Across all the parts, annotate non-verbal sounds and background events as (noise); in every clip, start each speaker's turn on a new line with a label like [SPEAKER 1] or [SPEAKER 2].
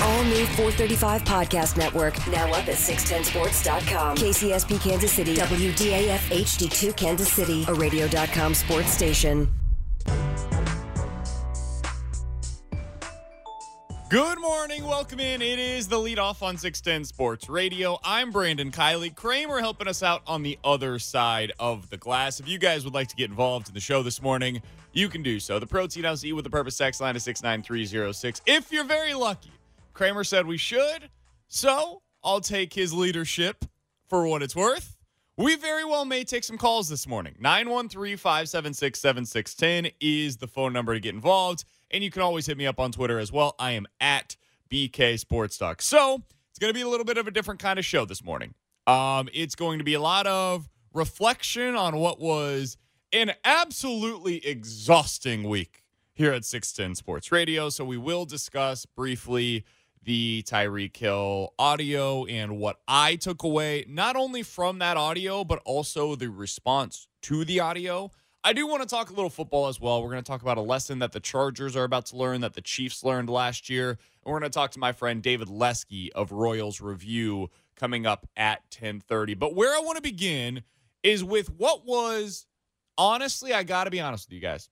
[SPEAKER 1] All new 435 Podcast Network, now up at 610sports.com. KCSP Kansas City, WDAF HD2 Kansas City, a radio.com sports station.
[SPEAKER 2] Good morning. Welcome in. It is the lead off on 610 Sports Radio. I'm Brandon Kiley. Kramer helping us out on the other side of the glass. If you guys would like to get involved in the show this morning, you can do so. The Protein House E with the Purpose Sex line is 69306. If you're very lucky, Kramer said we should, so I'll take his leadership for what it's worth. We very well may take some calls this morning. 913 576 7610 is the phone number to get involved. And you can always hit me up on Twitter as well. I am at BK Sports Talk. So it's going to be a little bit of a different kind of show this morning. Um, it's going to be a lot of reflection on what was an absolutely exhausting week here at 610 Sports Radio. So we will discuss briefly the Tyreek Hill audio and what I took away, not only from that audio, but also the response to the audio. I do want to talk a little football as well. We're going to talk about a lesson that the Chargers are about to learn that the Chiefs learned last year. And we're going to talk to my friend David Lesky of Royals Review coming up at 10:30. But where I want to begin is with what was honestly, I got to be honest with you guys.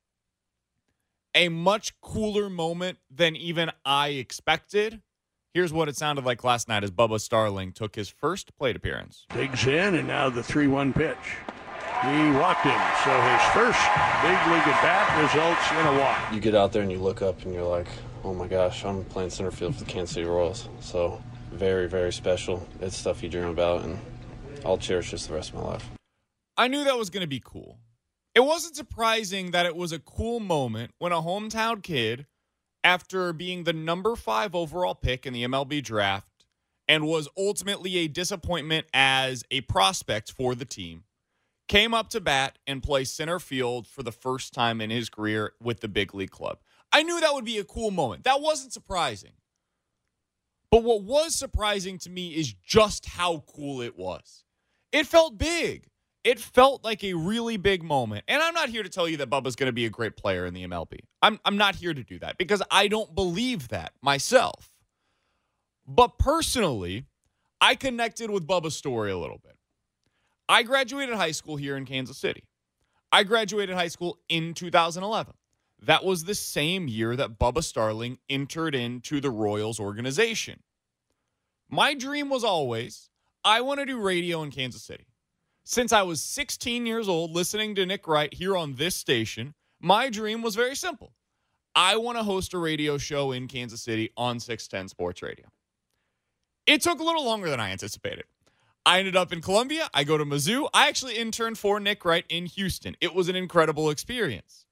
[SPEAKER 2] A much cooler moment than even I expected. Here's what it sounded like last night as Bubba Starling took his first plate appearance.
[SPEAKER 3] Digs in, and now the 3 1 pitch. He walked him. So his first big league at bat results in a walk.
[SPEAKER 4] You get out there and you look up and you're like, oh my gosh, I'm playing center field for the Kansas City Royals. So very, very special. It's stuff you dream about, and I'll cherish this the rest of my life.
[SPEAKER 2] I knew that was going to be cool. It wasn't surprising that it was a cool moment when a hometown kid, after being the number five overall pick in the MLB draft, and was ultimately a disappointment as a prospect for the team, came up to bat and play center field for the first time in his career with the big league club. I knew that would be a cool moment. That wasn't surprising. But what was surprising to me is just how cool it was. It felt big. It felt like a really big moment. And I'm not here to tell you that Bubba's going to be a great player in the MLB. I'm, I'm not here to do that because I don't believe that myself. But personally, I connected with Bubba's story a little bit. I graduated high school here in Kansas City. I graduated high school in 2011. That was the same year that Bubba Starling entered into the Royals organization. My dream was always I want to do radio in Kansas City. Since I was 16 years old listening to Nick Wright here on this station, my dream was very simple. I want to host a radio show in Kansas City on 610 Sports Radio. It took a little longer than I anticipated. I ended up in Columbia. I go to Mizzou. I actually interned for Nick Wright in Houston. It was an incredible experience.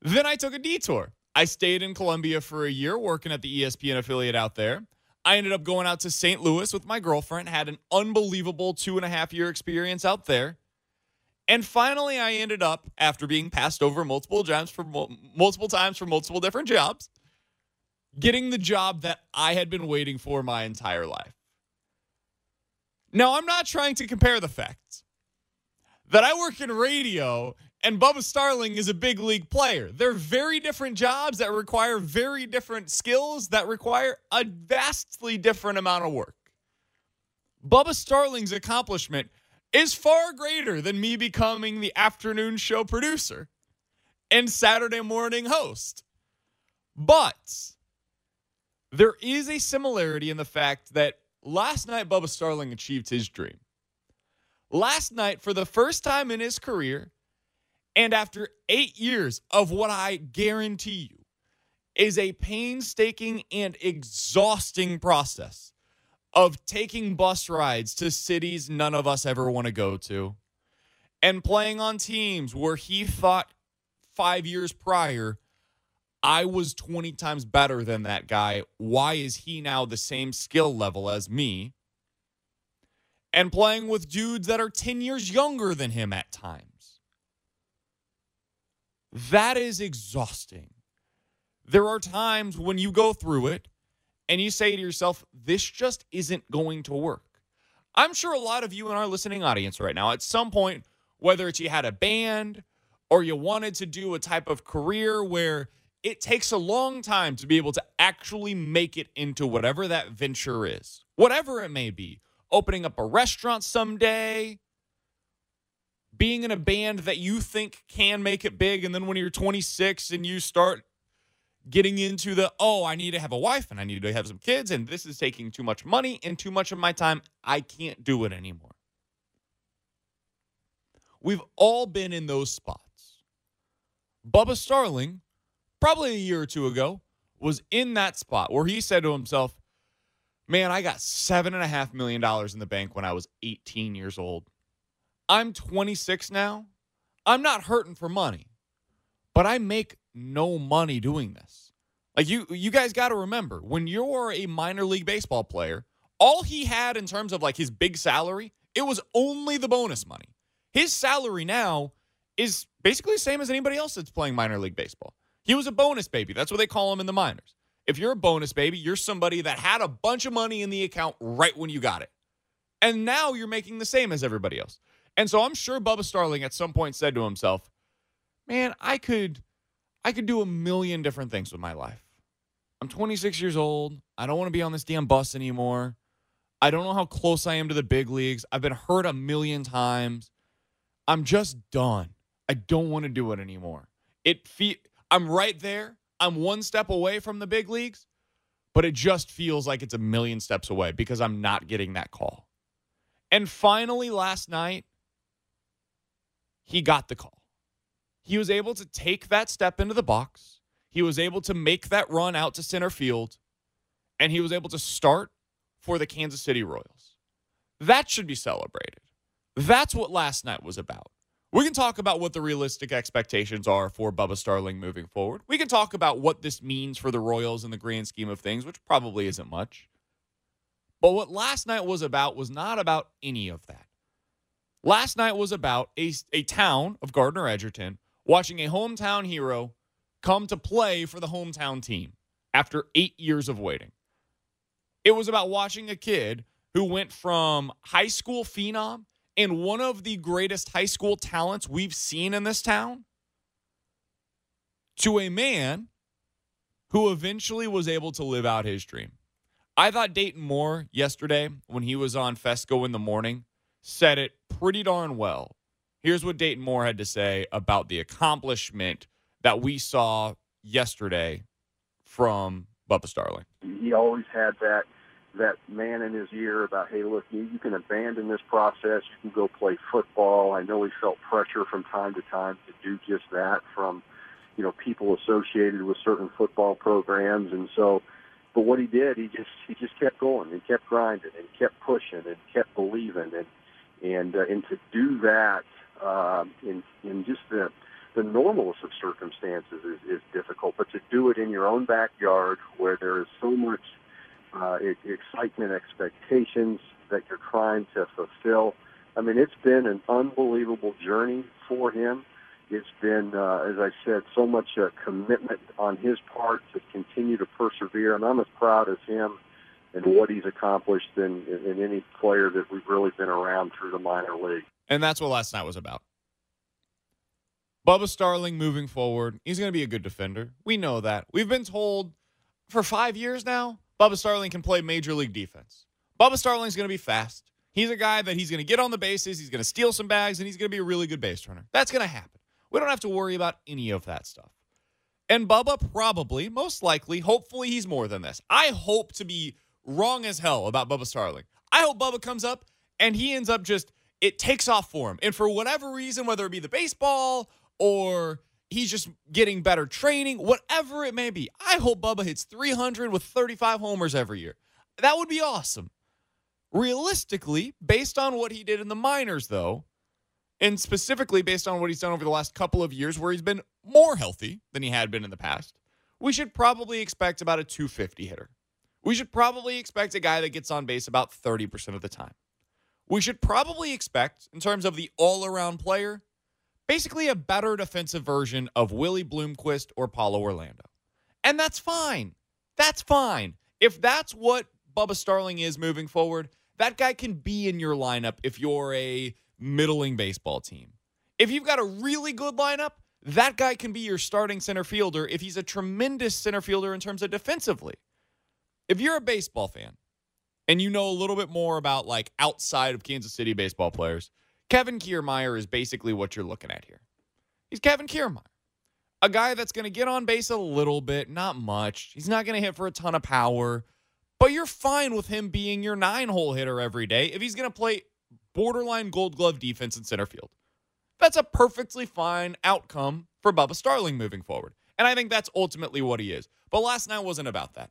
[SPEAKER 2] Then I took a detour. I stayed in Columbia for a year working at the ESPN affiliate out there. I ended up going out to St. Louis with my girlfriend, had an unbelievable two and a half year experience out there. And finally, I ended up, after being passed over multiple times for multiple times for multiple different jobs, getting the job that I had been waiting for my entire life. Now, I'm not trying to compare the facts that I work in radio and Bubba Starling is a big league player. They're very different jobs that require very different skills that require a vastly different amount of work. Bubba Starling's accomplishment is far greater than me becoming the afternoon show producer and Saturday morning host. But there is a similarity in the fact that last night Bubba Starling achieved his dream. Last night, for the first time in his career, and after eight years of what I guarantee you is a painstaking and exhausting process of taking bus rides to cities none of us ever want to go to and playing on teams where he thought five years prior, I was 20 times better than that guy. Why is he now the same skill level as me? And playing with dudes that are 10 years younger than him at times. That is exhausting. There are times when you go through it and you say to yourself, this just isn't going to work. I'm sure a lot of you in our listening audience right now, at some point, whether it's you had a band or you wanted to do a type of career where it takes a long time to be able to actually make it into whatever that venture is, whatever it may be. Opening up a restaurant someday, being in a band that you think can make it big. And then when you're 26 and you start getting into the, oh, I need to have a wife and I need to have some kids, and this is taking too much money and too much of my time, I can't do it anymore. We've all been in those spots. Bubba Starling, probably a year or two ago, was in that spot where he said to himself, Man, I got $7.5 million in the bank when I was 18 years old. I'm 26 now. I'm not hurting for money, but I make no money doing this. Like you you guys got to remember, when you're a minor league baseball player, all he had in terms of like his big salary, it was only the bonus money. His salary now is basically the same as anybody else that's playing minor league baseball. He was a bonus baby. That's what they call him in the minors. If you're a bonus baby, you're somebody that had a bunch of money in the account right when you got it. And now you're making the same as everybody else. And so I'm sure Bubba Starling at some point said to himself, "Man, I could I could do a million different things with my life. I'm 26 years old. I don't want to be on this damn bus anymore. I don't know how close I am to the big leagues. I've been hurt a million times. I'm just done. I don't want to do it anymore. It fe- I'm right there. I'm one step away from the big leagues, but it just feels like it's a million steps away because I'm not getting that call. And finally last night he got the call. He was able to take that step into the box. He was able to make that run out to center field, and he was able to start for the Kansas City Royals. That should be celebrated. That's what last night was about. We can talk about what the realistic expectations are for Bubba Starling moving forward. We can talk about what this means for the Royals in the grand scheme of things, which probably isn't much. But what last night was about was not about any of that. Last night was about a, a town of Gardner Edgerton watching a hometown hero come to play for the hometown team after eight years of waiting. It was about watching a kid who went from high school phenom and one of the greatest high school talents we've seen in this town to a man who eventually was able to live out his dream. I thought Dayton Moore yesterday, when he was on Fescoe in the morning, said it pretty darn well Here's what Dayton Moore had to say about the accomplishment that we saw yesterday from Bubba Starling.
[SPEAKER 5] He always had that that man in his ear about, hey, look, you, you can abandon this process. You can go play football. I know he felt pressure from time to time to do just that from, you know, people associated with certain football programs, and so. But what he did, he just he just kept going and kept grinding and kept pushing and kept believing and and uh, and to do that uh, in in just the the normalest of circumstances is, is difficult, but to do it in your own backyard where there is so much uh, excitement, expectations that you're trying to fulfill. I mean, it's been an unbelievable journey for him. It's been, uh, as I said, so much uh, commitment on his part to continue to persevere, and I'm as proud as him and what he's accomplished than in, any player that we've really been around through the minor league.
[SPEAKER 2] And that's what last night was about. Bubba Starling moving forward, he's going to be a good defender. We know that. We've been told for five years now, Bubba Starling can play major league defense. Bubba Starling's going to be fast. He's a guy that he's going to get on the bases, he's going to steal some bags, and he's going to be a really good base runner. That's going to happen. We don't have to worry about any of that stuff. And Bubba probably, most likely, hopefully he's more than this. I hope to be wrong as hell about Bubba Starling. I hope Bubba comes up and he ends up just it takes off for him. And for whatever reason, whether it be the baseball or he's just getting better training, whatever it may be, I hope Bubba hits 300 with 35 homers every year. That would be awesome. Realistically, based on what he did in the minors, though, and specifically based on what he's done over the last couple of years, where he's been more healthy than he had been in the past, we should probably expect about a 250 hitter. We should probably expect a guy that gets on base about 30% of the time. We should probably expect, in terms of the all around player, basically a better defensive version of Willie Bloomquist or Paulo Orlando. And that's fine. That's fine. If that's what Bubba Starling is moving forward, that guy can be in your lineup if you're a middling baseball team. If you've got a really good lineup, that guy can be your starting center fielder if he's a tremendous center fielder in terms of defensively. If you're a baseball fan and you know a little bit more about like outside of Kansas City baseball players, Kevin Kiermaier is basically what you're looking at here. He's Kevin Kiermaier, a guy that's going to get on base a little bit, not much. He's not going to hit for a ton of power, but you're fine with him being your nine hole hitter every day if he's going to play borderline gold glove defense in center field. That's a perfectly fine outcome for Bubba Starling moving forward. And I think that's ultimately what he is. But last night wasn't about that.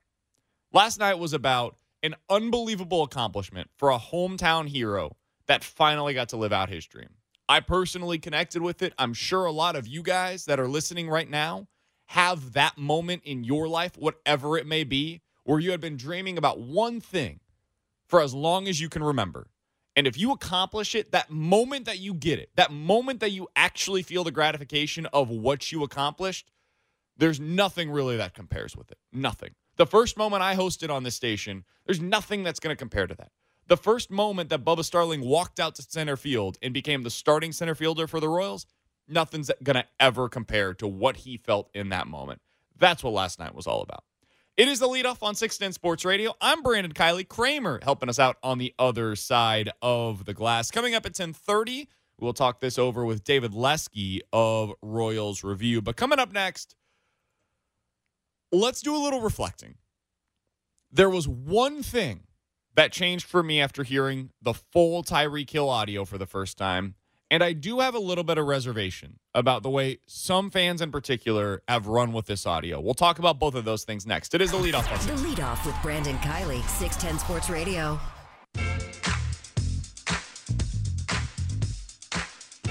[SPEAKER 2] Last night was about an unbelievable accomplishment for a hometown hero that finally got to live out his dream. I personally connected with it. I'm sure a lot of you guys that are listening right now have that moment in your life, whatever it may be, where you had been dreaming about one thing for as long as you can remember. And if you accomplish it, that moment that you get it, that moment that you actually feel the gratification of what you accomplished, there's nothing really that compares with it. Nothing. The first moment I hosted on this station, there's nothing that's going to compare to that. The first moment that Bubba Starling walked out to center field and became the starting center fielder for the Royals, nothing's going to ever compare to what he felt in that moment. That's what last night was all about. It is the leadoff on 610 Sports Radio. I'm Brandon Kiley Kramer helping us out on the other side of the glass. Coming up at 1030, we'll talk this over with David Lesky of Royals Review. But coming up next, let's do a little reflecting. There was one thing that changed for me after hearing the full Tyreek Hill audio for the first time. And I do have a little bit of reservation about the way some fans in particular have run with this audio. We'll talk about both of those things next. It is the leadoff.
[SPEAKER 1] The leadoff with Brandon Kiley, 610 Sports Radio.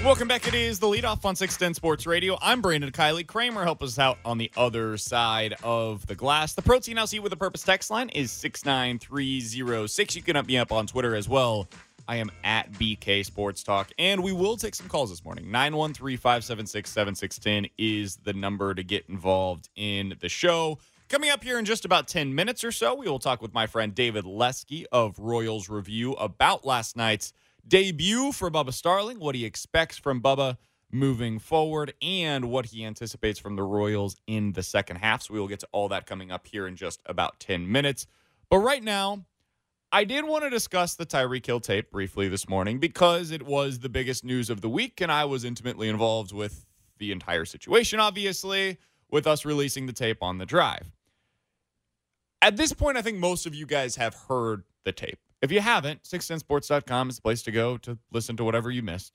[SPEAKER 2] Welcome back. It is the leadoff on 610 Sports Radio. I'm Brandon Kiley. Kramer help us out on the other side of the glass. The Protein House Eat with a Purpose text line is 69306. You can up me up on Twitter as well. I am at BK Sports Talk. And we will take some calls this morning. 913 576 7610 is the number to get involved in the show. Coming up here in just about 10 minutes or so, we will talk with my friend David Lesky of Royals Review about last night's debut for Bubba Starling, what he expects from Bubba moving forward, and what he anticipates from the Royals in the second half. So we will get to all that coming up here in just about 10 minutes. But right now, I did want to discuss the Tyreek Hill tape briefly this morning because it was the biggest news of the week, and I was intimately involved with the entire situation, obviously, with us releasing the tape on the drive. At this point, I think most of you guys have heard the tape. If you haven't, 610sports.com is the place to go to listen to whatever you missed.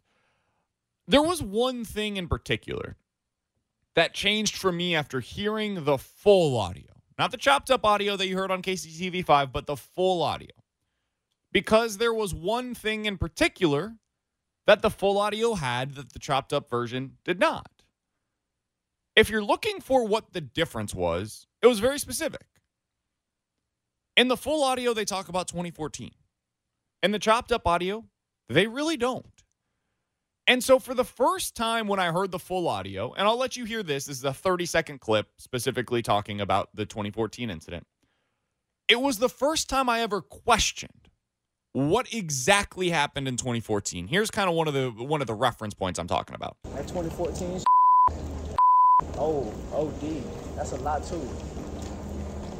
[SPEAKER 2] There was one thing in particular that changed for me after hearing the full audio. Not the chopped up audio that you heard on KCTV5, but the full audio. Because there was one thing in particular that the full audio had that the chopped up version did not. If you're looking for what the difference was, it was very specific. In the full audio, they talk about 2014. In the chopped up audio, they really don't. And so, for the first time when I heard the full audio, and I'll let you hear this, this is a 30 second clip specifically talking about the 2014 incident. It was the first time I ever questioned what exactly happened in 2014. Here's kind of one of the one of the reference points I'm talking about.
[SPEAKER 6] That 2014 Oh, OD. That's a lot too.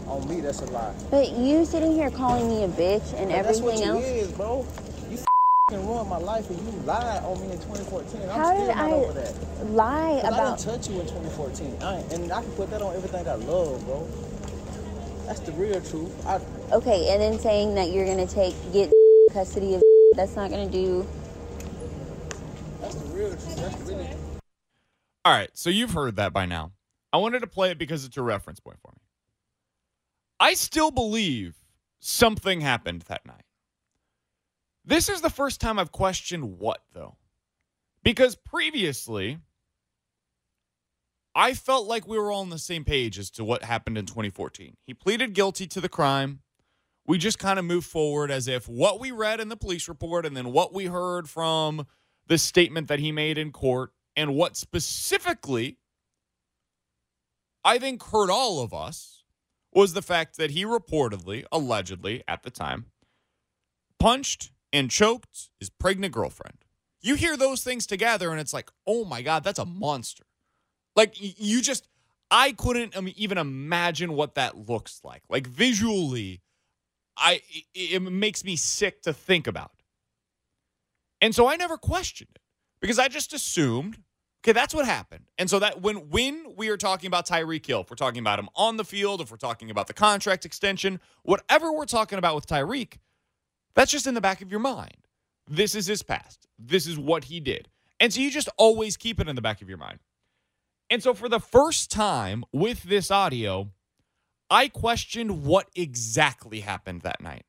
[SPEAKER 6] On me, that's a lot.
[SPEAKER 7] But you sitting here calling me a bitch and
[SPEAKER 6] But that's
[SPEAKER 7] everything
[SPEAKER 6] what you
[SPEAKER 7] else.
[SPEAKER 6] is, bro. You f***ing ruined my life and you lied on me in 2014. I'm
[SPEAKER 7] How
[SPEAKER 6] still
[SPEAKER 7] did
[SPEAKER 6] not
[SPEAKER 7] I
[SPEAKER 6] over that.
[SPEAKER 7] lie
[SPEAKER 6] 'Cause
[SPEAKER 7] about?
[SPEAKER 6] I didn't touch you in 2014. I and I can put that on everything I love, bro. That's the real truth. I,
[SPEAKER 7] Okay, and then saying that you're gonna take get custody of. That's not gonna do.
[SPEAKER 6] that's the real truth. That's the really.
[SPEAKER 2] All right, so you've heard that by now. I wanted to play it because it's a reference point for me. I still believe something happened that night. This is the first time I've questioned what, though. Because previously, I felt like we were all on the same page as to what happened in 2014. He pleaded guilty to the crime. We just kind of moved forward as if what we read in the police report and then what we heard from the statement that he made in court and what specifically I think hurt all of us was the fact that he reportedly, allegedly at the time, punched and choked his pregnant girlfriend. You hear those things together and it's like, oh my God, that's a monster. Like you just, I couldn't even imagine what that looks like. Like visually, I it makes me sick to think about. And so I never questioned it because I just assumed, okay, that's what happened. And so that when when we are talking about Tyreek Hill, if we're talking about him on the field, if we're talking about the contract extension, whatever we're talking about with Tyreek, that's just in the back of your mind. This is his past. This is what he did. And so you just always keep it in the back of your mind. And so for the first time with this audio, I questioned what exactly happened that night.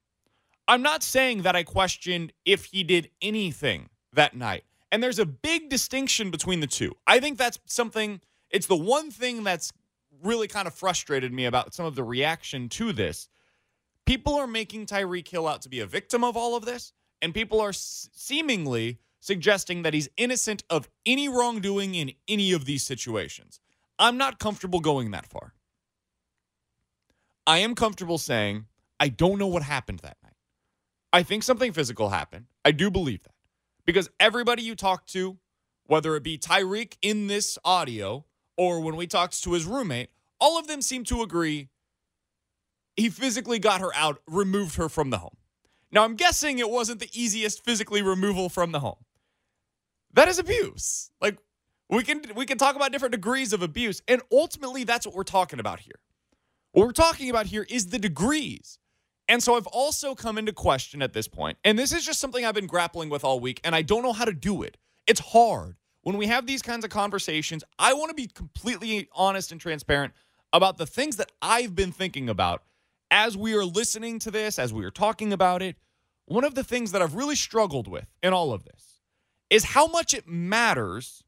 [SPEAKER 2] I'm not saying that I questioned if he did anything that night. And there's a big distinction between the two. I think that's something, it's the one thing that's really kind of frustrated me about some of the reaction to this. People are making Tyreek Hill out to be a victim of all of this, and people are s- seemingly suggesting that he's innocent of any wrongdoing in any of these situations. I'm not comfortable going that far. I am comfortable saying I don't know what happened that night. I think something physical happened. I do believe that. Because everybody you talk to, whether it be Tyreek in this audio or when we talked to his roommate, all of them seem to agree he physically got her out, removed her from the home. Now, I'm guessing it wasn't the easiest physically removal from the home. That is abuse. Like we can we can talk about different degrees of abuse and ultimately that's what we're talking about here. What we're talking about here is the degrees. And so I've also come into question at this point, and this is just something I've been grappling with all week, and I don't know how to do it. It's hard. When we have these kinds of conversations, I want to be completely honest and transparent about the things that I've been thinking about as we are listening to this, as we are talking about it. One of the things that I've really struggled with in all of this is how much it matters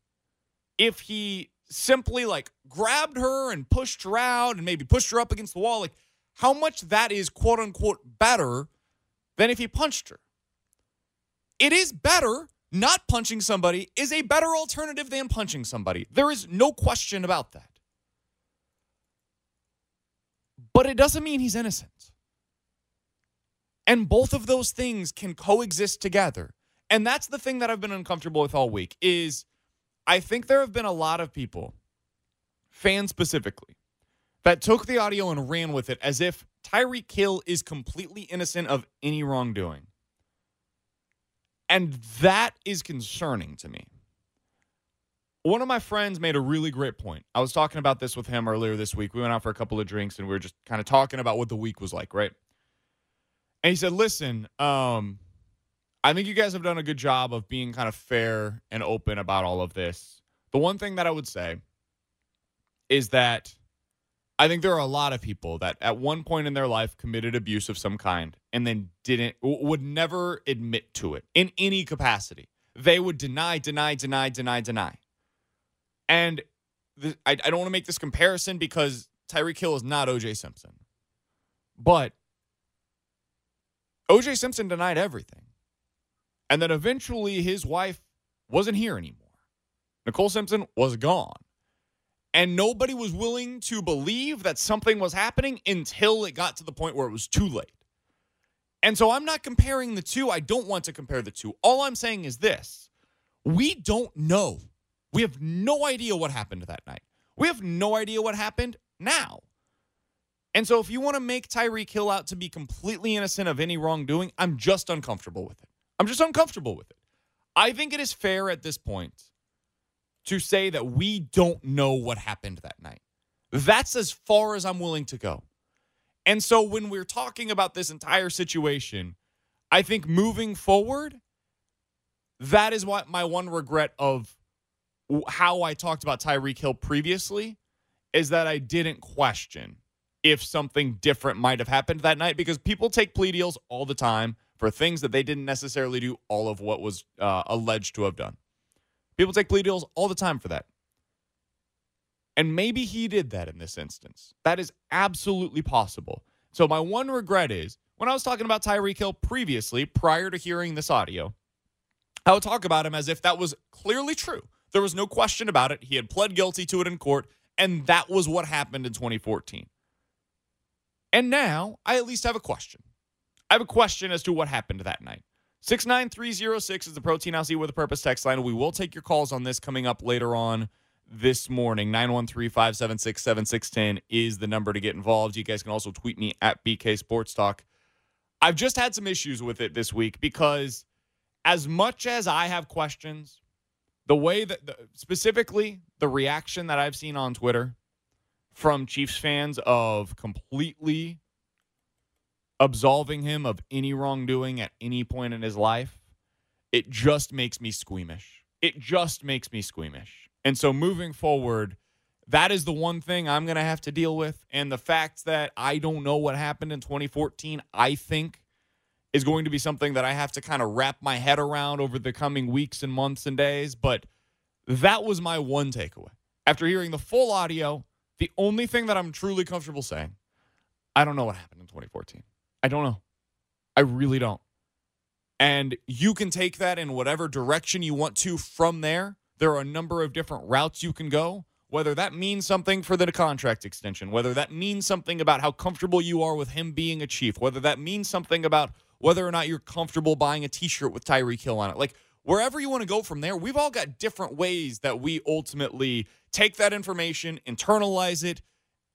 [SPEAKER 2] if he simply like grabbed her and pushed her out and maybe pushed her up against the wall. Like, how much that is quote unquote better than if he punched her. It is better. Not punching somebody is a better alternative than punching somebody. There is no question about that. But it doesn't mean he's innocent. And both of those things can coexist together. And that's the thing that I've been uncomfortable with all week is I think there have been a lot of people, fans specifically, that took the audio and ran with it as if Tyreek Hill is completely innocent of any wrongdoing. And that is concerning to me. One of my friends made a really great point. I was talking about this with him earlier this week. We went out for a couple of drinks and we were just kind of talking about what the week was like, right? And he said, "Listen, um, I think you guys have done a good job of being kind of fair and open about all of this. The one thing that I would say is that I think there are a lot of people that at one point in their life committed abuse of some kind and then didn't, would never admit to it in any capacity. They would deny, deny, deny, deny, deny. And the, I, I don't want to make this comparison because Tyreek Hill is not OJ Simpson. But OJ Simpson denied everything. And then eventually his wife wasn't here anymore. Nicole Simpson was gone. And nobody was willing to believe that something was happening until it got to the point where it was too late. And so I'm not comparing the two. I don't want to compare the two. All I'm saying is this we don't know. We have no idea what happened that night. We have no idea what happened now. And so if you want to make Tyreek Hill out to be completely innocent of any wrongdoing, I'm just uncomfortable with it. I'm just uncomfortable with it. I think it is fair at this point to say that we don't know what happened that night. That's as far as I'm willing to go. And so when we're talking about this entire situation, I think moving forward, that is what my one regret of how I talked about Tyreek Hill previously is that I didn't question if something different might have happened that night because people take plea deals all the time for things that they didn't necessarily do all of what was uh, alleged to have done. People take plea deals all the time for that. And maybe he did that in this instance. That is absolutely possible. So my one regret is when I was talking about Tyreek Hill previously, prior to hearing this audio, I would talk about him as if that was clearly true. There was no question about it. He had pled guilty to it in court, and that was what happened in 2014. And now I at least have a question. I have a question as to what happened that night. 69306 is the Protein Eat with a Purpose text line. We will take your calls on this coming up later on this morning. 913 576 7610 is the number to get involved. You guys can also tweet me at BK Sports Talk. I've just had some issues with it this week because, as much as I have questions, the way that the, specifically the reaction that I've seen on Twitter from Chiefs fans of completely absolving him of any wrongdoing at any point in his life, it just makes me squeamish. It just makes me squeamish. And so moving forward, that is the one thing I'm going to have to deal with. And the fact that I don't know what happened in 2014, I think is going to be something that I have to kind of wrap my head around over the coming weeks and months and days. But that was my one takeaway. After hearing the full audio, the only thing that I'm truly comfortable saying, I don't know what happened in 2014. I don't know. I really don't. And you can take that in whatever direction you want to from there. There are a number of different routes you can go, whether that means something for the contract extension, whether that means something about how comfortable you are with him being a chief, whether that means something about whether or not you're comfortable buying a t shirt with Tyreek Hill on it. Like, wherever you want to go from there, we've all got different ways that we ultimately take that information, internalize it,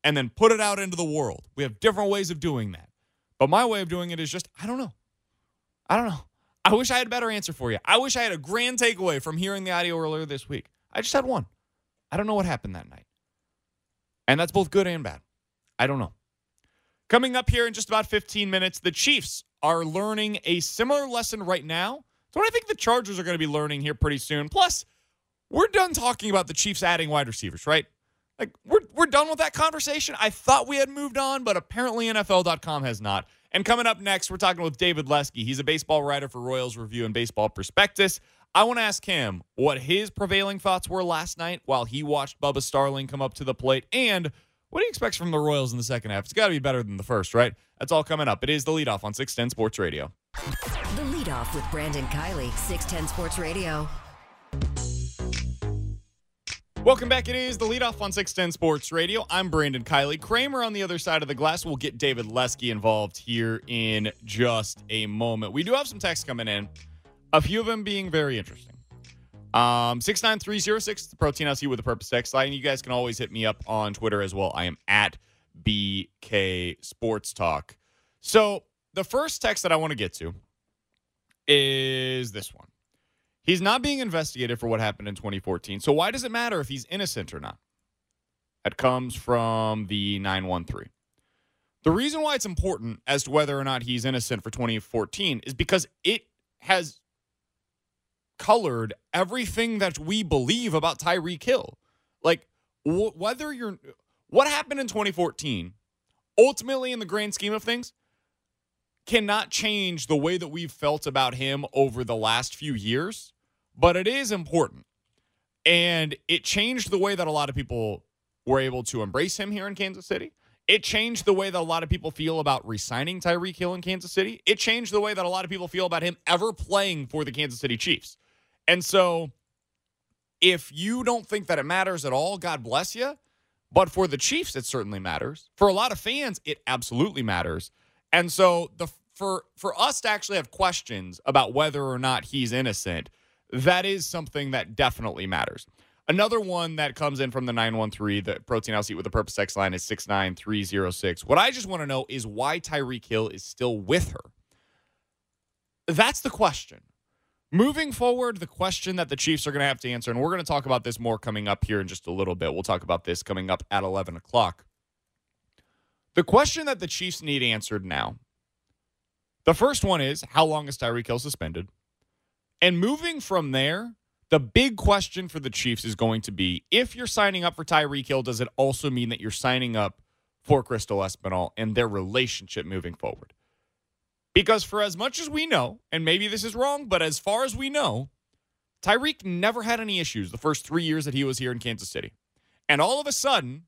[SPEAKER 2] and then put it out into the world. We have different ways of doing that. But my way of doing it is just, I don't know. I don't know. I wish I had a better answer for you. I wish I had a grand takeaway from hearing the audio earlier this week. I just had one. I don't know what happened that night. And that's both good and bad. I don't know. Coming up here in just about 15 minutes, the Chiefs are learning a similar lesson right now So I think the Chargers are going to be learning here pretty soon. Plus, we're done talking about the Chiefs adding wide receivers, right? Like we're we're done with that conversation. I thought we had moved on, but apparently NFL.com has not. And coming up next, we're talking with David Lesky. He's a baseball writer for Royals Review and Baseball Prospectus. I want to ask him what his prevailing thoughts were last night while he watched Bubba Starling come up to the plate and what he expects from the Royals in the second half. It's got to be better than the first, right? That's all coming up. It is the leadoff on 610 Sports Radio.
[SPEAKER 1] The leadoff with Brandon Kiley, 610 Sports Radio.
[SPEAKER 2] Welcome back. It is the leadoff on 610 Sports Radio. I'm Brandon Kiley. Kramer on the other side of the glass. We'll get David Lesky involved here in just a moment. We do have some texts coming in, a few of them being very interesting. Um, 69306, the Protein House with a Purpose text line. You guys can always hit me up on Twitter as well. I am at BK Sports Talk. So the first text that I want to get to is this one. He's not being investigated for what happened in 2014. So why does it matter if he's innocent or not? That comes from the 913. The reason why it's important as to whether or not he's innocent for 2014 is because it has colored everything that we believe about Tyreek Hill. Like wh- whether you're what happened in 2014 ultimately in the grand scheme of things cannot change the way that we've felt about him over the last few years but it is important. And it changed the way that a lot of people were able to embrace him here in Kansas City. It changed the way that a lot of people feel about resigning Tyreek Hill in Kansas City. It changed the way that a lot of people feel about him ever playing for the Kansas City Chiefs. And so, if you don't think that it matters at all, God bless you. But for the Chiefs, it certainly matters. For a lot of fans, it absolutely matters. And so, the for for us to actually have questions about whether or not he's innocent that is something that definitely matters. Another one that comes in from the 913, the Protein House Eat with the Purpose X line is 69306. What I just want to know is why Tyreek Hill is still with her. That's the question. Moving forward, the question that the Chiefs are going to have to answer, and we're going to talk about this more coming up here in just a little bit. We'll talk about this coming up at 11 o'clock. The question that the Chiefs need answered now the first one is how long is Tyreek Hill suspended? And moving from there, the big question for the Chiefs is going to be if you're signing up for Tyreek Hill, does it also mean that you're signing up for Crystal Espinal and their relationship moving forward? Because for as much as we know, and maybe this is wrong, but as far as we know, Tyreek never had any issues the first three years that he was here in Kansas City. And all of a sudden,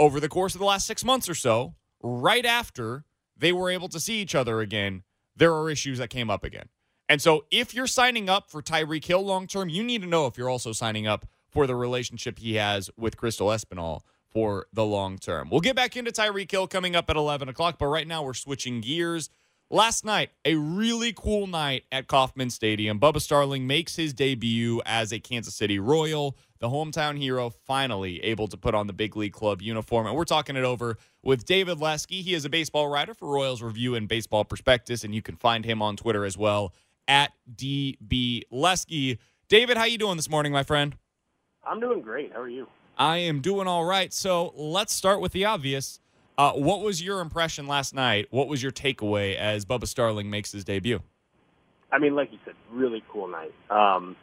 [SPEAKER 2] over the course of the last six months or so, right after they were able to see each other again, there are issues that came up again. And so if you're signing up for Tyreek Hill long term, you need to know if you're also signing up for the relationship he has with Crystal Espinal for the long term. We'll get back into Tyreek Hill coming up at 11 o'clock, but right now we're switching gears. Last night, a really cool night at Kauffman Stadium. Bubba Starling makes his debut as a Kansas City Royal, the hometown hero, finally able to put on the big league club uniform. And we're talking it over with David Lesky. He is a baseball writer for Royals Review and Baseball Prospectus, and you can find him on Twitter as well at DB Lesky. David, how you doing this morning, my friend?
[SPEAKER 8] I'm doing great. How are you?
[SPEAKER 2] I am doing all right. So let's start with the obvious. Uh, what was your impression last night? What was your takeaway as Bubba Starling makes his debut?
[SPEAKER 8] I mean, like you said, really cool night. Um,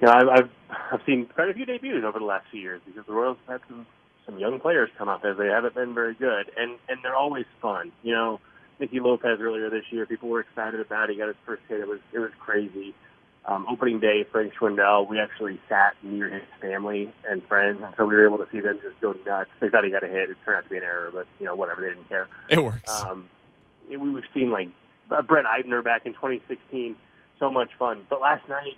[SPEAKER 8] you know, I've, I've I've seen quite a few debuts over the last few years because the Royals have had some some young players come up as they haven't been very good, and and they're always fun. You know, Nicky Lopez earlier this year, people were excited about. It. He got his first hit. It was it was crazy. Um, opening day, Frank Schwindel, we actually sat near his family and friends, and so we were able to see them just go nuts. They thought he got a hit. It turned out to be an error, but you know whatever. They didn't care.
[SPEAKER 2] It works.
[SPEAKER 8] Um, it, we've seen like uh, Brett Eibner back in 2016. So much fun. But last night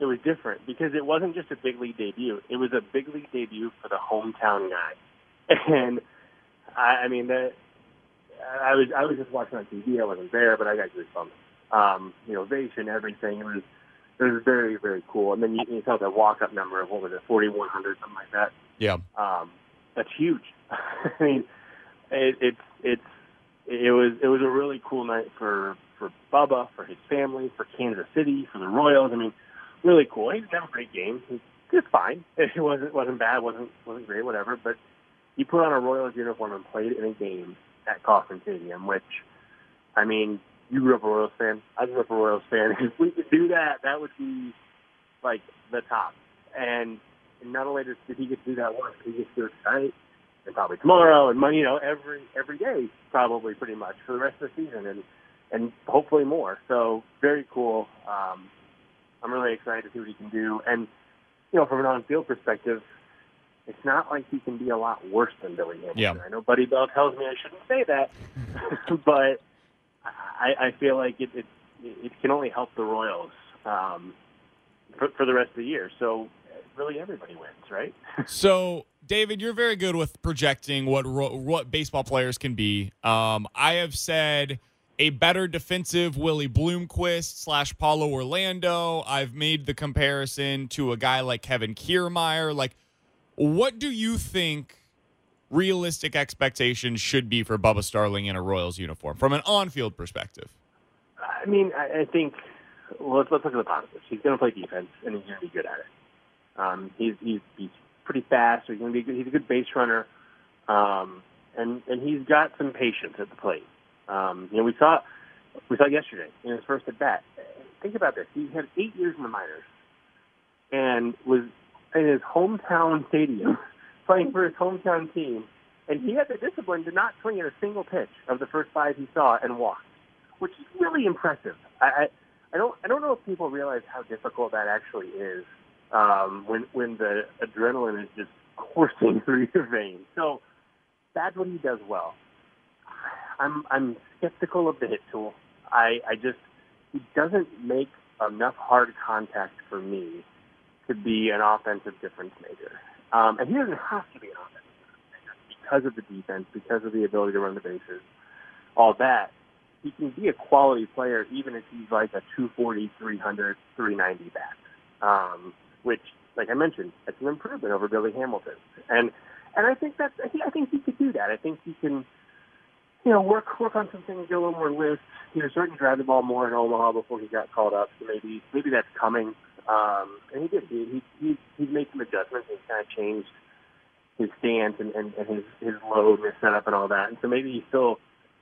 [SPEAKER 8] it was different because it wasn't just a big league debut. It was a big league debut for the hometown guy, (laughs) and I, I mean that. I was I was just watching on TV. I wasn't there, but I got goosebumps. Um, you know, ovation, everything. It was it was very very cool. And then you, you saw that walk up number of what was it, forty one hundred, something like that.
[SPEAKER 2] Yeah.
[SPEAKER 8] Um, that's huge. (laughs) I mean, it, it's it's it was it was a really cool night for for Bubba, for his family, for Kansas City, for the Royals. I mean, really cool. He didn't have a great game. He did fine. (laughs) It wasn't wasn't bad. wasn't wasn't great. Whatever. But he put on a Royals uniform and played in a game at Kauffman Stadium, which, I mean, you grew up a Royals fan. I grew up a Royals fan. (laughs) If we could do that, that would be like the top. And not only did he get to do that once, he gets to do it tonight and probably tomorrow and you know, every every day probably pretty much for the rest of the season and and hopefully more. So very cool. Um, I'm really excited to see what he can do. And you know, from an on-field perspective, it's not like he can be a lot worse than Billy Hamilton.
[SPEAKER 2] Yeah.
[SPEAKER 8] I know Buddy Bell tells me I shouldn't say that, (laughs) but I, I feel like it, it it can only help the Royals um, for, for the rest of the year. So really, everybody wins, right? (laughs)
[SPEAKER 2] So, David, you're very good with projecting what ro- what baseball players can be. Um, I have said a better defensive Willie Bloomquist slash Paulo Orlando. I've made the comparison to a guy like Kevin Kiermaier. Like, what do you think realistic expectations should be for Bubba Starling in a Royals uniform from an on-field perspective?
[SPEAKER 8] I mean, I, I think well, let's, let's look at the positives. He's going to play defense, and he's going to be good at it. Um, he's, he's he's pretty fast. So he's going to be good. he's a good base runner, um, and and he's got some patience at the plate. Um, you know, we saw we saw yesterday in his first at bat. Think about this: he had eight years in the minors, and was in his hometown stadium playing for his hometown team, and he had the discipline to not swing at a single pitch of the first five he saw and walk, which is really impressive. I, I, I don't I don't know if people realize how difficult that actually is um, when when the adrenaline is just coursing (laughs) through your veins. So that's what he does well. I'm I'm skeptical of the hit tool. I I just he doesn't make enough hard contact for me to be an offensive difference maker. Um, and he doesn't have to be an offensive because of the defense, because of the ability to run the bases, all that. He can be a quality player even if he's like a 240, 300, 390 bat. Um, which, like I mentioned, that's an improvement over Billy Hamilton. And and I think that I think he could do that. I think he can you know, work work on some things, get a little more lift. He was starting to drive the ball more in Omaha before he got called up. So maybe maybe that's coming. Um, and he did. He he he, made some adjustments and kind of changed his stance and, and, and his his load and his setup and all that. And so maybe he's still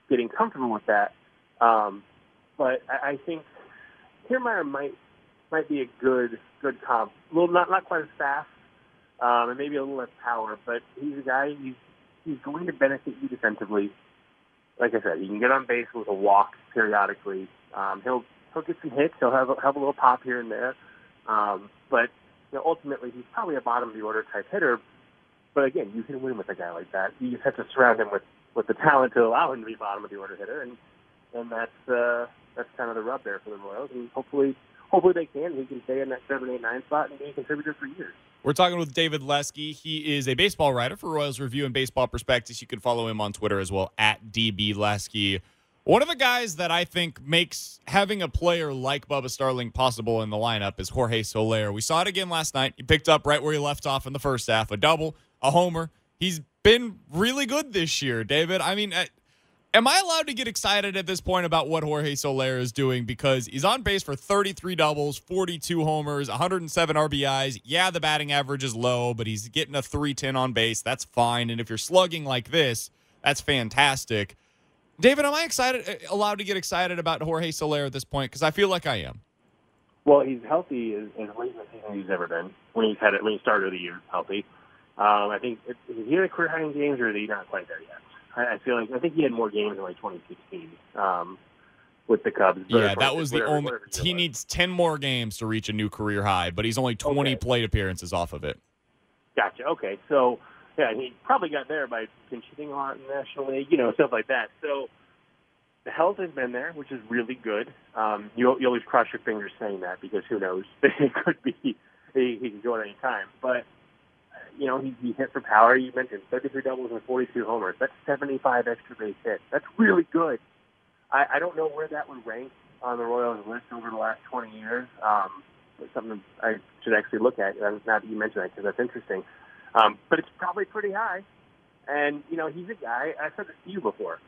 [SPEAKER 8] getting comfortable with that. Um, but I, I think Kiermaier might might be a good good comp. Little not not quite as fast, um, and maybe a little less power. But he's a guy. He's he's going to benefit you defensively like I said, he can get on base with a walk periodically. Um, he'll he'll get some hits. He'll have have a little pop here and there. Um, but you know, ultimately, he's probably a bottom of the order type hitter. but again, you can win with a guy like that. You just have to surround him with with the talent to allow him to be bottom of the order hitter, and and that's uh, that's kind of the rub there for the Royals. And hopefully, hopefully they can. He can stay in that seven, eight, nine spot and be a contributor for years.
[SPEAKER 2] We're talking with David Lesky. He is a baseball writer for Royals Review and Baseball Prospectus. You can follow him on Twitter as well at DB Lesky. One of the guys that I think makes having a player like Bubba Starling possible in the lineup is Jorge Soler. We saw it again last night. He picked up right where he left off in the first half a double, a homer. He's been really good this year, David. I mean, uh, am I allowed to get excited at this point about what Jorge Soler is doing? Because he's on base for 33 doubles, 42 homers, 107 RBIs. Yeah, the batting average is low, but he's getting a 310 on base. That's fine. And if you're slugging like this, that's fantastic. David, am I excited? Uh, allowed to get excited about Jorge Soler at this point? Because I feel like I am.
[SPEAKER 8] Well, he's healthy as, as late in the season he's ever been. When he's had it, when he started the year healthy, um, I think it, he had a career high in games, or is he not quite there yet? I, I feel like I think he had more games in like 2016 um, with the Cubs.
[SPEAKER 2] Yeah, that was the whatever, only. Whatever he needs 10 more games to reach a new career high, but he's only 20 okay. plate appearances off of it.
[SPEAKER 8] Gotcha. Okay, so yeah, he probably got there by pinch a lot in National League, you know, stuff like that. So the health has been there, which is really good. Um, you, you always cross your fingers saying that because who knows? (laughs) it could be he, he can go at any time. But you know, he, he hit for power. You mentioned 33 doubles and 42 homers. That's 75 extra base hits. That's really good. I, I don't know where that would rank on the Royals list over the last 20 years. Um, something I should actually look at. Now that you mention that, because that's interesting. Um, but it's probably pretty high. And you know, he's a guy. I said this to you before.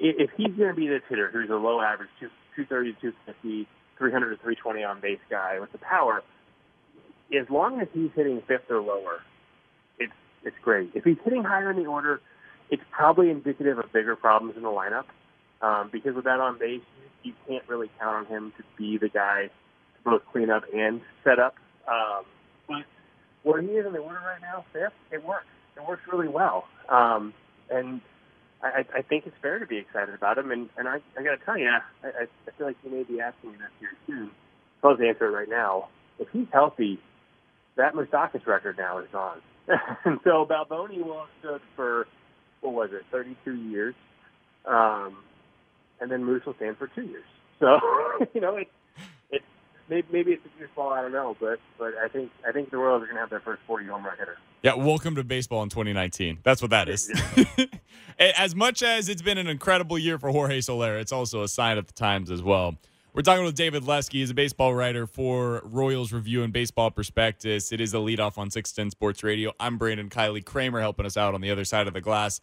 [SPEAKER 8] If he's going to be this hitter, who's a low average, two, 230 to 250, 300 to 320 on base guy with the power, as long as he's hitting fifth or lower, it's it's great. If he's hitting higher in the order, it's probably indicative of bigger problems in the lineup. Um, because with that on base, you can't really count on him to be the guy to both clean up and set up. Um, where he is in the order right now, fifth, it works. It works really well. Um, and I, I think it's fair to be excited about him. And, and I, I got to tell you, I, I feel like you may be asking me that here soon. I'll answer it right now. If he's healthy, that Moustakas record now is gone. (laughs) and so Balboni will have stood for, what was it, 32 years. Um, and then Moose will stand for two years. So, (laughs) you know, it's, maybe, maybe it's a too small, I don't know, but, but I think, I think the Royals are going to have their first 40 home run hitter.
[SPEAKER 2] Yeah, welcome to baseball in 2019. That's what that is. (laughs) as much as it's been an incredible year for Jorge Soler, it's also a sign of the times as well. We're talking with David Lesky. He's a baseball writer for Royals Review and Baseball Prospectus. It is a leadoff on 610 Sports Radio. I'm Brandon Kiley Kramer helping us out on the other side of the glass.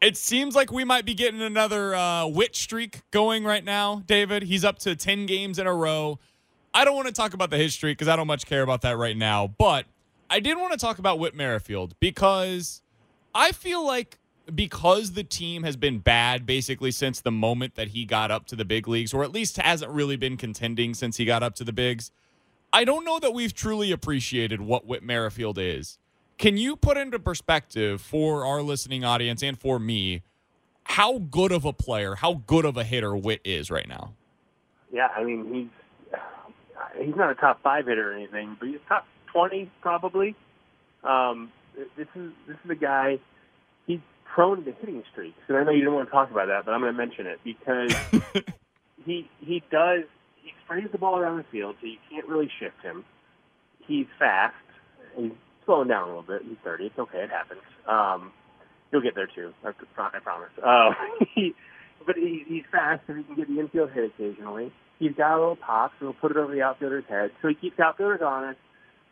[SPEAKER 2] It seems like we might be getting another uh, Whit streak going right now, David. He's up to 10 games in a row. I don't want to talk about the history because I don't much care about that right now. But I did want to talk about Whit Merrifield because I feel like because the team has been bad basically since the moment that he got up to the big leagues, or at least hasn't really been contending since he got up to the bigs, I don't know that we've truly appreciated what Whit Merrifield is. Can you put into perspective for our listening audience and for me how good of a player, how good of a hitter Whit is right now?
[SPEAKER 8] Yeah, I mean he's he's not a top five hitter or anything, but he's top twenty probably. Um, this is this is a guy. He's prone to hitting streaks, and I know you didn't want to talk about that, but I'm going to mention it because (laughs) he he does he sprays the ball around the field, so you can't really shift him. He's fast. He's slowing down a little bit. He's 30. It's okay. It happens. Um, he'll get there too. I, I promise. Uh, (laughs) he, but he, he's fast, so he can get the infield hit occasionally. He's got a little pop, so he'll put it over the outfielder's head. So he keeps outfielders honest.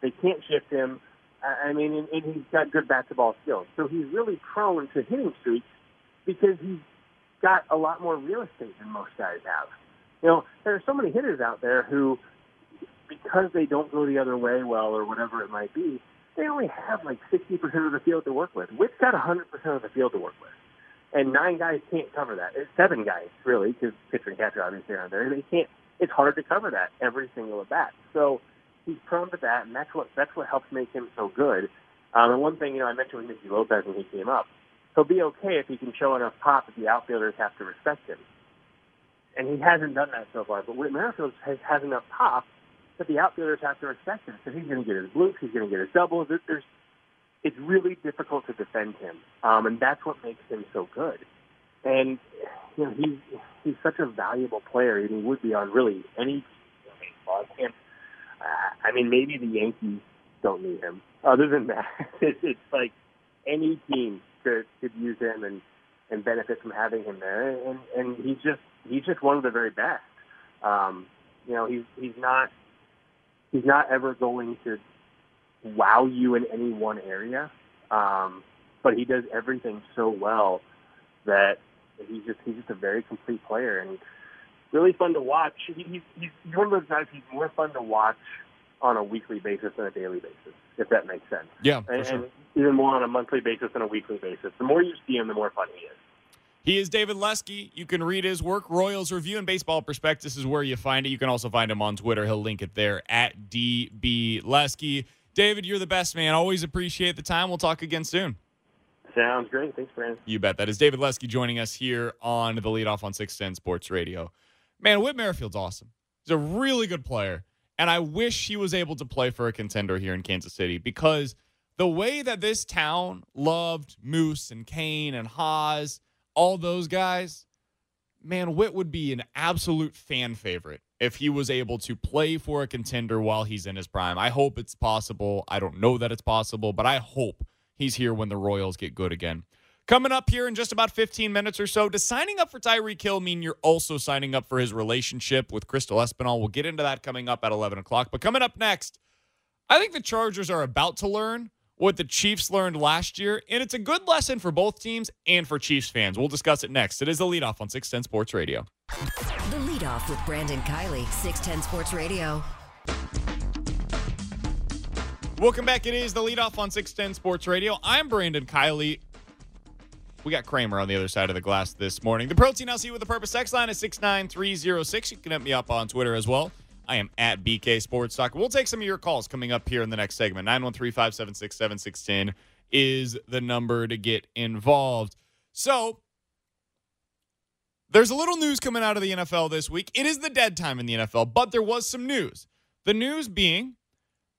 [SPEAKER 8] They can't shift him. I mean, and, and he's got good bat-to-ball skills. So he's really prone to hitting streaks because he's got a lot more real estate than most guys have. You know, there are so many hitters out there who, because they don't go the other way well or whatever it might be, they only have like 60% of the field to work with. Whit's got 100% of the field to work with. And nine guys can't cover that. It's seven guys, really, because pitcher and catcher obviously aren't there. They can't. It's hard to cover that every single at bat. So he's prone to that, and that's what that's what helps make him so good. Um, and one thing, you know, I mentioned with Nicky Lopez when he came up, he'll be okay if he can show enough pop that the outfielders have to respect him. And he hasn't done that so far. But Whit Merrifield has, has enough pop that the outfielders have to respect him. So he's going to get his bloops, he's going to get his doubles. There's it's really difficult to defend him, um, and that's what makes him so good. And you know, he's he's such a valuable player, and he would be on really any baseball. I. Uh, I mean, maybe the Yankees don't need him. Other than that, (laughs) it's, it's like any team could could use him and and benefit from having him there. And and he's just he's just one of the very best. Um, you know, he's he's not he's not ever going to wow you in any one area, um, but he does everything so well that he's just he's just a very complete player and really fun to watch. He, he's he's one of those guys. He's more fun to watch on a weekly basis than a daily basis, if that makes sense.
[SPEAKER 2] Yeah,
[SPEAKER 8] and,
[SPEAKER 2] sure.
[SPEAKER 8] and even more on a monthly basis than a weekly basis. The more you see him, the more fun he is.
[SPEAKER 2] He is David Lesky. You can read his work, Royals Review and Baseball Prospectus is where you find it. You can also find him on Twitter. He'll link it there at DB Lesky. David, you're the best man. Always appreciate the time. We'll talk again soon.
[SPEAKER 8] Sounds great. Thanks, Brandon.
[SPEAKER 2] You bet. That is David Lesky joining us here on the leadoff on 610 Sports Radio. Man, Whit Merrifield's awesome. He's a really good player. And I wish he was able to play for a contender here in Kansas City because the way that this town loved Moose and Cain and Hos, all those guys, man, Whit would be an absolute fan favorite if he was able to play for a contender while he's in his prime. I hope it's possible. I don't know that it's possible, but I hope he's here when the Royals get good again. Coming up here in just about 15 minutes or so, does signing up for Tyreek Hill mean you're also signing up for his relationship with Crystal Espinal? We'll get into that coming up at 11 o'clock. But coming up next, I think the Chargers are about to learn what the Chiefs learned last year, and it's a good lesson for both teams and for Chiefs fans. We'll discuss it next. It is the leadoff on 610 Sports Radio.
[SPEAKER 1] The leadoff with Brandon Kiley, 610 Sports Radio.
[SPEAKER 2] Welcome back. It is the leadoff on 610 Sports Radio. I'm Brandon Kiley. We got Kramer on the other side of the glass this morning. The Protein LC with the Purpose X line is 69306. You can hit me up on Twitter as well. I am at BK Sports Talk. We'll take some of your calls coming up here in the next segment. 913 576 7610 is the number to get involved. So, there's a little news coming out of the NFL this week. It is the dead time in the NFL, but there was some news. The news being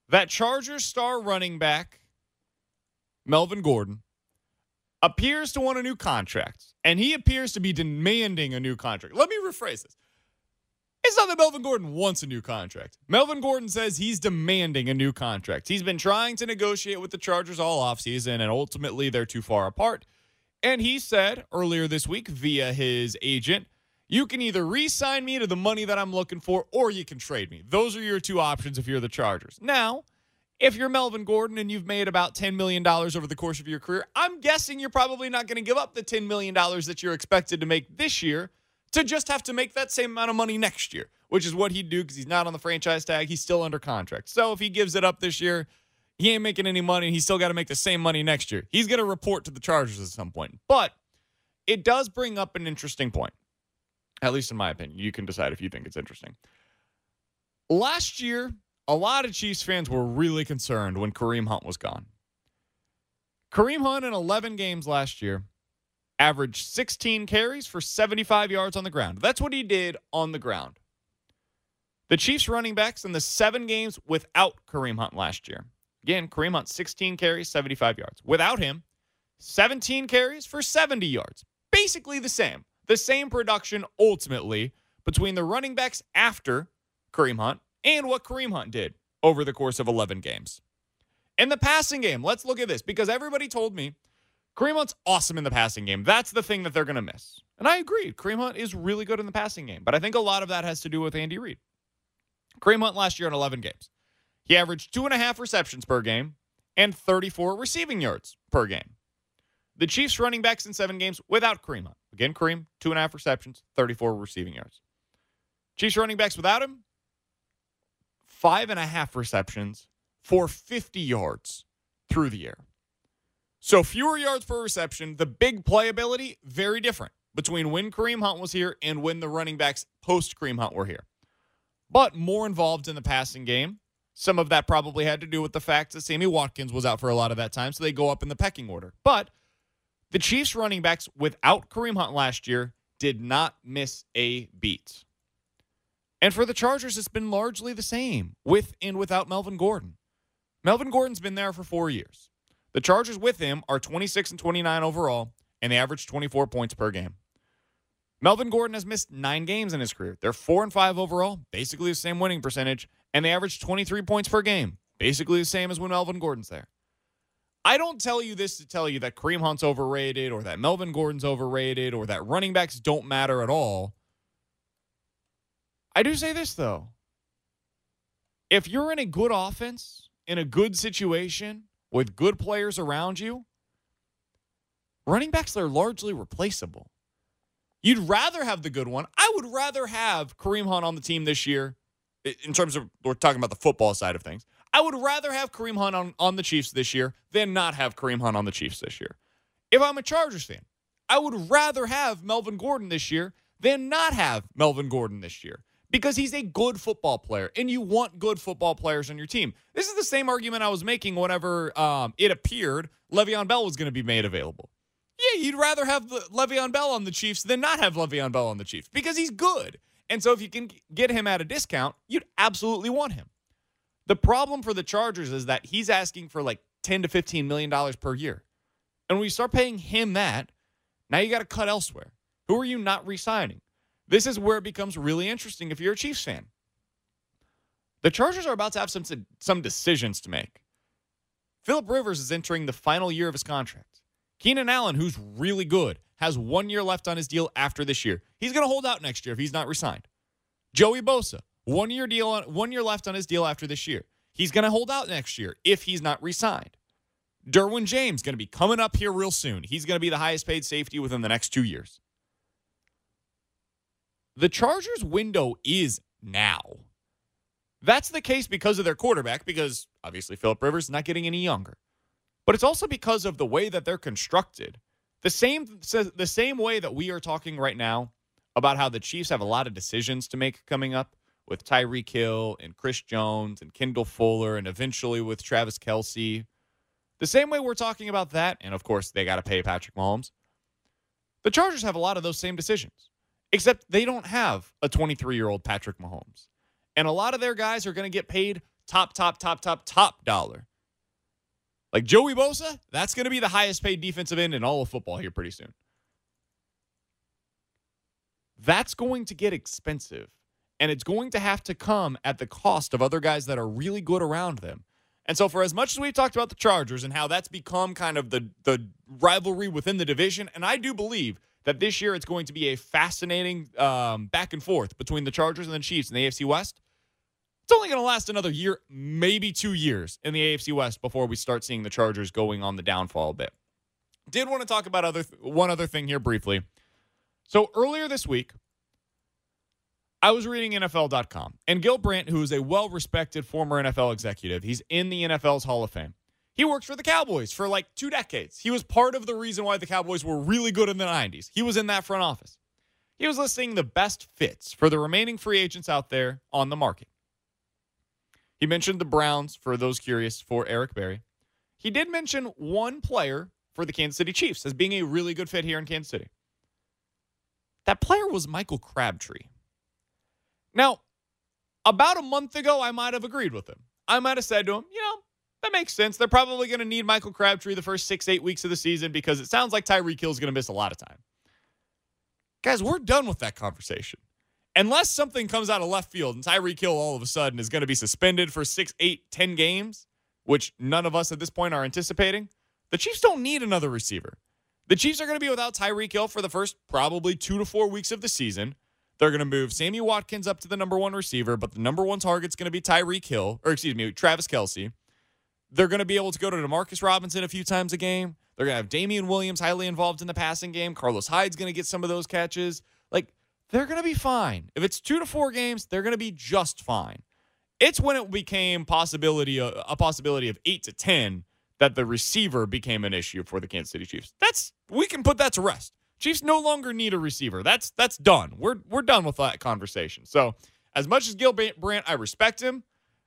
[SPEAKER 2] that Chargers star running back Melvin Gordon appears to want a new contract, and he appears to be demanding a new contract. Let me rephrase this. It's not that Melvin Gordon wants a new contract. Melvin Gordon says he's demanding a new contract. He's been trying to negotiate with the Chargers all offseason, and ultimately they're too far apart. And he said earlier this week via his agent, you can either re sign me to the money that I'm looking for, or you can trade me. Those are your two options if you're the Chargers. Now, if you're Melvin Gordon and you've made about $10 million over the course of your career, I'm guessing you're probably not going to give up the $10 million that you're expected to make this year to just have to make that same amount of money next year, which is what he'd do because he's not on the franchise tag. He's still under contract. So if he gives it up this year, he ain't making any money. He's still got to make the same money next year. He's going to report to the Chargers at some point. But it does bring up an interesting point, at least in my opinion. You can decide if you think it's interesting. Last year, a lot of Chiefs fans were really concerned when Kareem Hunt was gone. Kareem Hunt in 11 games last year averaged 16 carries for 75 yards on the ground. That's what he did on the ground. The Chiefs running backs in the seven games without Kareem Hunt last year. Again, Kareem Hunt, 16 carries, 75 yards. Without him, 17 carries for 70 yards. Basically the same. The same production ultimately between the running backs after Kareem Hunt and what Kareem Hunt did over the course of 11 games. In the passing game, let's look at this because everybody told me Kareem Hunt's awesome in the passing game. That's the thing that they're going to miss. And I agree. Kareem Hunt is really good in the passing game, but I think a lot of that has to do with Andy Reid. Kareem Hunt last year in 11 games, he averaged two and a half receptions per game and 34 receiving yards per game. The Chiefs running backs in seven games without Kareem Hunt. Again, Kareem, two and a half receptions, 34 receiving yards. Chiefs running backs without him, five and a half receptions for 50 yards through the air. So fewer yards per reception. The big playability, very different between when Kareem Hunt was here and when the running backs post Kareem Hunt were here. But more involved in the passing game. Some of that probably had to do with the fact that Sammy Watkins was out for a lot of that time, so they go up in the pecking order. But the Chiefs running backs without Kareem Hunt last year did not miss a beat. And for the Chargers, it's been largely the same with and without Melvin Gordon. Melvin Gordon's been there for four years. The Chargers with him are 26 and 29 overall, and they average 24 points per game. Melvin Gordon has missed nine games in his career. They're four and five overall, basically the same winning percentage, and they average 23 points per game, basically the same as when Melvin Gordon's there. I don't tell you this to tell you that Kareem Hunt's overrated or that Melvin Gordon's overrated or that running backs don't matter at all. I do say this, though. If you're in a good offense, in a good situation, with good players around you, running backs are largely replaceable. You'd rather have the good one. I would rather have Kareem Hunt on the team this year, in terms of we're talking about the football side of things. I would rather have Kareem Hunt on, on the Chiefs this year than not have Kareem Hunt on the Chiefs this year. If I'm a Chargers fan, I would rather have Melvin Gordon this year than not have Melvin Gordon this year because he's a good football player and you want good football players on your team. This is the same argument I was making whenever um, it appeared Le'Veon Bell was going to be made available. Yeah, you'd rather have Le'Veon Bell on the Chiefs than not have Le'Veon Bell on the Chiefs because he's good. And so if you can get him at a discount, you'd absolutely want him. The problem for the Chargers is that he's asking for like 10 to 15 million dollars per year. And when you start paying him that, now you got to cut elsewhere. Who are you not re-signing? This is where it becomes really interesting if you're a Chiefs fan. The Chargers are about to have some some decisions to make. Philip Rivers is entering the final year of his contract. Keenan Allen, who's really good, has one year left on his deal after this year. He's going to hold out next year if he's not resigned. Joey Bosa, one year deal on one year left on his deal after this year. He's going to hold out next year if he's not resigned. Derwin James going to be coming up here real soon. He's going to be the highest paid safety within the next two years. The Chargers' window is now. That's the case because of their quarterback, because obviously Philip Rivers is not getting any younger. But it's also because of the way that they're constructed. The same the same way that we are talking right now about how the Chiefs have a lot of decisions to make coming up with Tyreek Hill and Chris Jones and Kendall Fuller and eventually with Travis Kelce. The same way we're talking about that, and of course they got to pay Patrick Mahomes. The Chargers have a lot of those same decisions, except they don't have a 23 year old Patrick Mahomes. And a lot of their guys are going to get paid top, top, top, top, top dollar. Like Joey Bosa, that's going to be the highest paid defensive end in all of football here pretty soon. That's going to get expensive. And it's going to have to come at the cost of other guys that are really good around them. And so, for as much as we've talked about the Chargers and how that's become kind of the, the rivalry within the division, and I do believe that this year it's going to be a fascinating um, back and forth between the Chargers and the Chiefs in the AFC West. It's only going to last another year, maybe two years in the AFC West before we start seeing the Chargers going on the downfall a bit. Did want to talk about other th- one other thing here briefly. So earlier this week, I was reading NFL.com, and Gil Brandt, who is a well respected former NFL executive, he's in the NFL's Hall of Fame. He worked for the Cowboys for like two decades. He was part of the reason why the Cowboys were really good in the 90s. He was in that front office. He was listing the best fits for the remaining free agents out there on the market. He mentioned the Browns, for those curious, for Eric Berry. He did mention one player for the Kansas City Chiefs as being a really good fit here in Kansas City. That player was Michael Crabtree. Now, about a month ago, I might have agreed with him. I might have said to him, you know, that makes sense. They're probably going to need Michael Crabtree the first six, eight weeks of the season because it sounds like Tyreek Hill is going to miss a lot of time. Guys, we're done with that conversation. Unless something comes out of left field and Tyreek Hill all of a sudden is going to be suspended for six, eight, ten games, which none of us at this point are anticipating, the Chiefs don't need another receiver. The Chiefs are going to be without Tyreek Hill for the first probably two to four weeks of the season. They're going to move Sammy Watkins up to the number one receiver, but the number one target's going to be Tyreek Hill, or excuse me, Travis Kelce. They're going to be able to go to Demarcus Robinson a few times a game. They're going to have Damien Williams highly involved in the passing game. Carlos Hyde's going to get some of those catches. Like, they're going to be fine. If it's two to four games, they're going to be just fine. It's when it became possibility uh, a possibility of eight to ten that the receiver became an issue for the Kansas City Chiefs. That's we can put that to rest. Chiefs no longer need a receiver. That's that's done. We're we're done with that conversation. So as much as Gil Brandt, I respect him.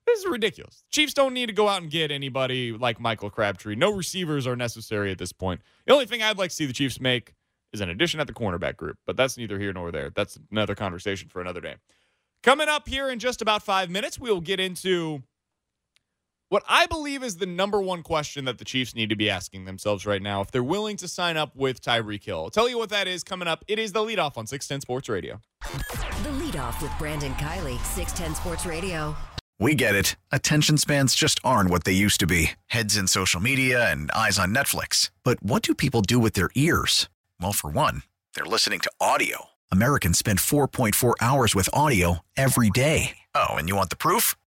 [SPEAKER 2] This is ridiculous. Chiefs don't need to go out and get anybody like Michael Crabtree. No receivers are necessary at this point. The only thing I'd like to see the Chiefs make is an addition at the cornerback group, but that's neither here nor there. That's another conversation for another day. Coming up here in just about five minutes, we will get into what I believe is the number one question that the Chiefs need to be asking themselves right now if they're willing to sign up with Tyreek Hill. I'll tell you what that is coming up. It is the leadoff on 610 Sports Radio.
[SPEAKER 1] The leadoff with Brandon Kiley, 610 Sports Radio.
[SPEAKER 9] We get it. Attention spans just aren't what they used to be heads in social media and eyes on Netflix. But what do people do with their ears? Well, for one, they're listening to audio. Americans spend 4.4 hours with audio every day. Oh, and you want the proof?